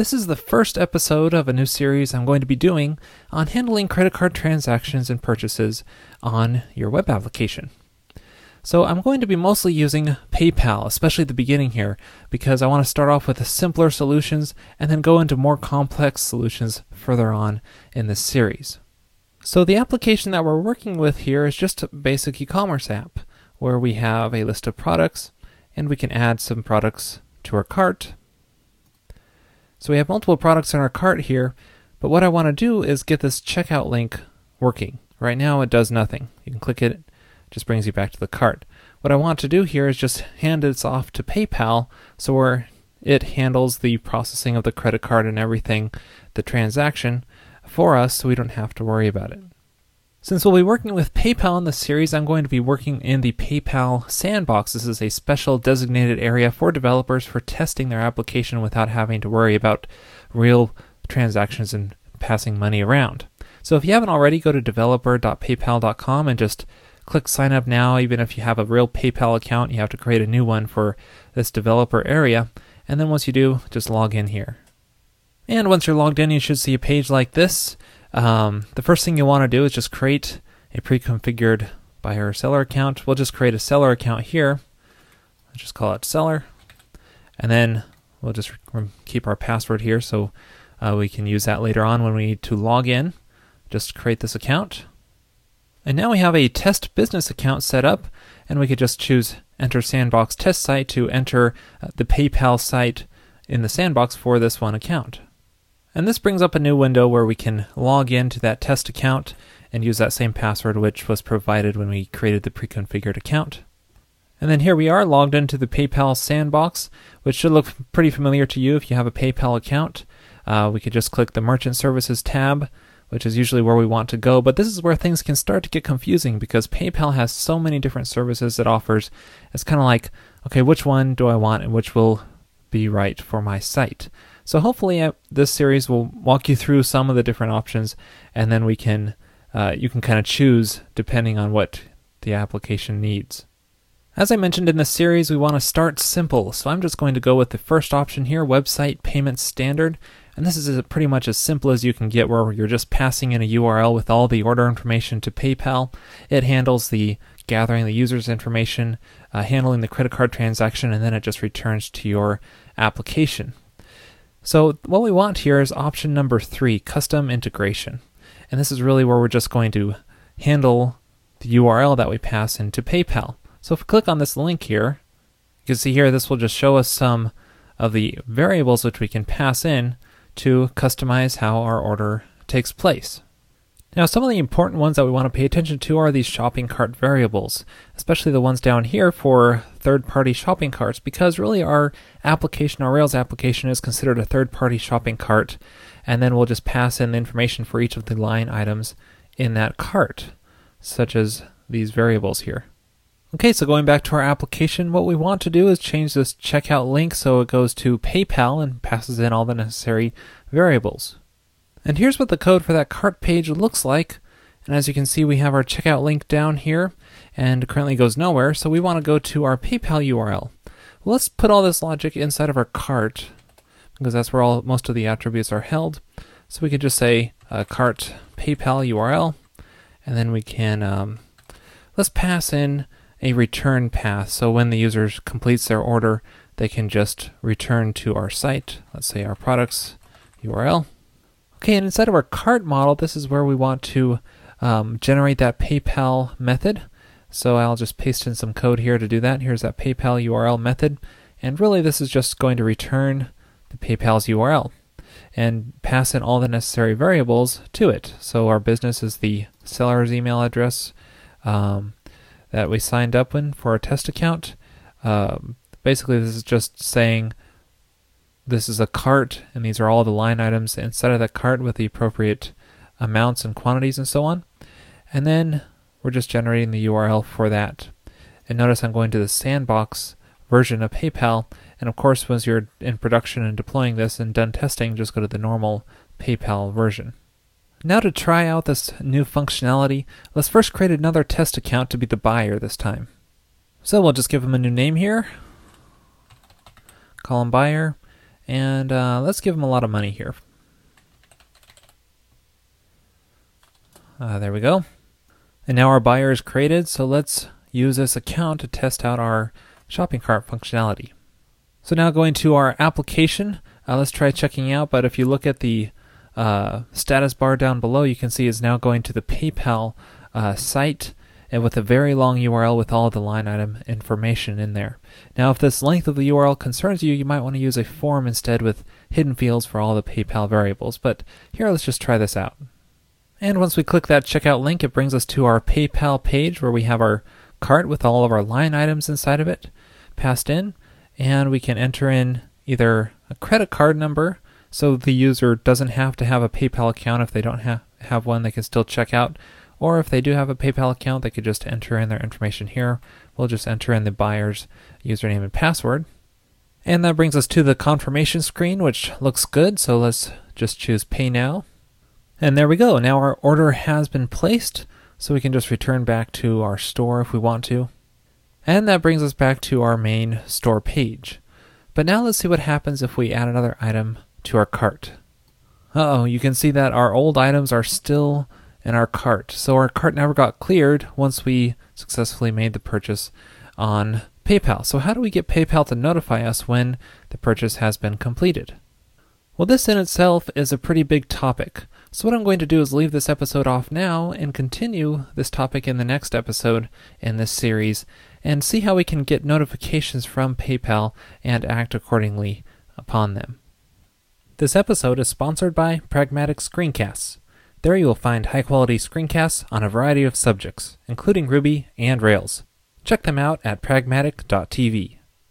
This is the first episode of a new series I'm going to be doing on handling credit card transactions and purchases on your web application. So I'm going to be mostly using PayPal, especially at the beginning here, because I want to start off with the simpler solutions and then go into more complex solutions further on in this series. So the application that we're working with here is just a basic e-commerce app where we have a list of products and we can add some products to our cart so we have multiple products in our cart here, but what I want to do is get this checkout link working. Right now it does nothing. You can click it, it just brings you back to the cart. What I want to do here is just hand this off to PayPal so where it handles the processing of the credit card and everything, the transaction, for us so we don't have to worry about it. Since we'll be working with PayPal in this series, I'm going to be working in the PayPal Sandbox. This is a special designated area for developers for testing their application without having to worry about real transactions and passing money around. So if you haven't already, go to developer.paypal.com and just click sign up now. Even if you have a real PayPal account, you have to create a new one for this developer area. And then once you do, just log in here. And once you're logged in, you should see a page like this. Um, the first thing you want to do is just create a pre-configured buyer seller account. We'll just create a seller account here. Let's just call it seller. And then we'll just keep our password here so uh, we can use that later on when we need to log in. Just create this account. And now we have a test business account set up, and we could just choose enter sandbox test site to enter uh, the PayPal site in the sandbox for this one account. And this brings up a new window where we can log into that test account and use that same password which was provided when we created the pre-configured account. And then here we are logged into the PayPal sandbox, which should look pretty familiar to you if you have a PayPal account. Uh, we could just click the Merchant Services tab, which is usually where we want to go, but this is where things can start to get confusing because PayPal has so many different services it offers. It's kind of like, okay, which one do I want and which will be right for my site? So hopefully uh, this series will walk you through some of the different options, and then we can uh, you can kind of choose depending on what the application needs. As I mentioned in this series, we want to start simple, so I'm just going to go with the first option here, Website Payment Standard. And this is pretty much as simple as you can get where you're just passing in a URL with all the order information to PayPal. It handles the gathering the user's information, uh, handling the credit card transaction, and then it just returns to your application. So what we want here is option number three, custom integration. And this is really where we're just going to handle the URL that we pass into PayPal. So if we click on this link here, you can see here this will just show us some of the variables which we can pass in to customize how our order takes place. Now, some of the important ones that we want to pay attention to are these shopping cart variables, especially the ones down here for third party shopping carts, because really our application, our Rails application, is considered a third party shopping cart, and then we'll just pass in the information for each of the line items in that cart, such as these variables here. Okay, so going back to our application, what we want to do is change this checkout link so it goes to PayPal and passes in all the necessary variables. And here's what the code for that cart page looks like. And as you can see, we have our checkout link down here and currently goes nowhere. So we want to go to our PayPal URL. Let's put all this logic inside of our cart because that's where all most of the attributes are held. So we could just say uh, cart PayPal URL, and then we can um, let's pass in a return path. So when the user completes their order, they can just return to our site. Let's say our products URL. Okay, and inside of our cart model, this is where we want to um, generate that PayPal method. So I'll just paste in some code here to do that. Here's that PayPal URL method. And really this is just going to return the PayPal's URL and pass in all the necessary variables to it. So our business is the seller's email address um, that we signed up in for our test account. Um, basically, this is just saying this is a cart, and these are all the line items inside of that cart with the appropriate amounts and quantities and so on. And then we're just generating the URL for that. And notice I'm going to the sandbox version of PayPal. And of course, once you're in production and deploying this and done testing, just go to the normal PayPal version. Now to try out this new functionality, let's first create another test account to be the buyer this time. So we'll just give him a new name here, call him buyer, And uh, let's give him a lot of money here. Uh, there we go. And now our buyer is created, so let's use this account to test out our shopping cart functionality. So now going to our application, uh, let's try checking out, but if you look at the uh, status bar down below, you can see it's now going to the PayPal uh, site and with a very long URL with all the line item information in there. Now, if this length of the URL concerns you, you might want to use a form instead with hidden fields for all the PayPal variables. But here, let's just try this out. And once we click that checkout link, it brings us to our PayPal page where we have our cart with all of our line items inside of it passed in. And we can enter in either a credit card number so the user doesn't have to have a PayPal account if they don't ha- have one, they can still check out or if they do have a PayPal account, they could just enter in their information here. We'll just enter in the buyer's username and password. And that brings us to the confirmation screen, which looks good. So let's just choose Pay Now. And there we go. Now our order has been placed. So we can just return back to our store if we want to. And that brings us back to our main store page. But now let's see what happens if we add another item to our cart. Uh oh, you can see that our old items are still in our cart. So our cart never got cleared once we successfully made the purchase on PayPal. So how do we get PayPal to notify us when the purchase has been completed? Well, this in itself is a pretty big topic. So what I'm going to do is leave this episode off now and continue this topic in the next episode in this series and see how we can get notifications from PayPal and act accordingly upon them. This episode is sponsored by Pragmatic Screencasts. There you will find high quality screencasts on a variety of subjects, including Ruby and Rails. Check them out at pragmatic.tv.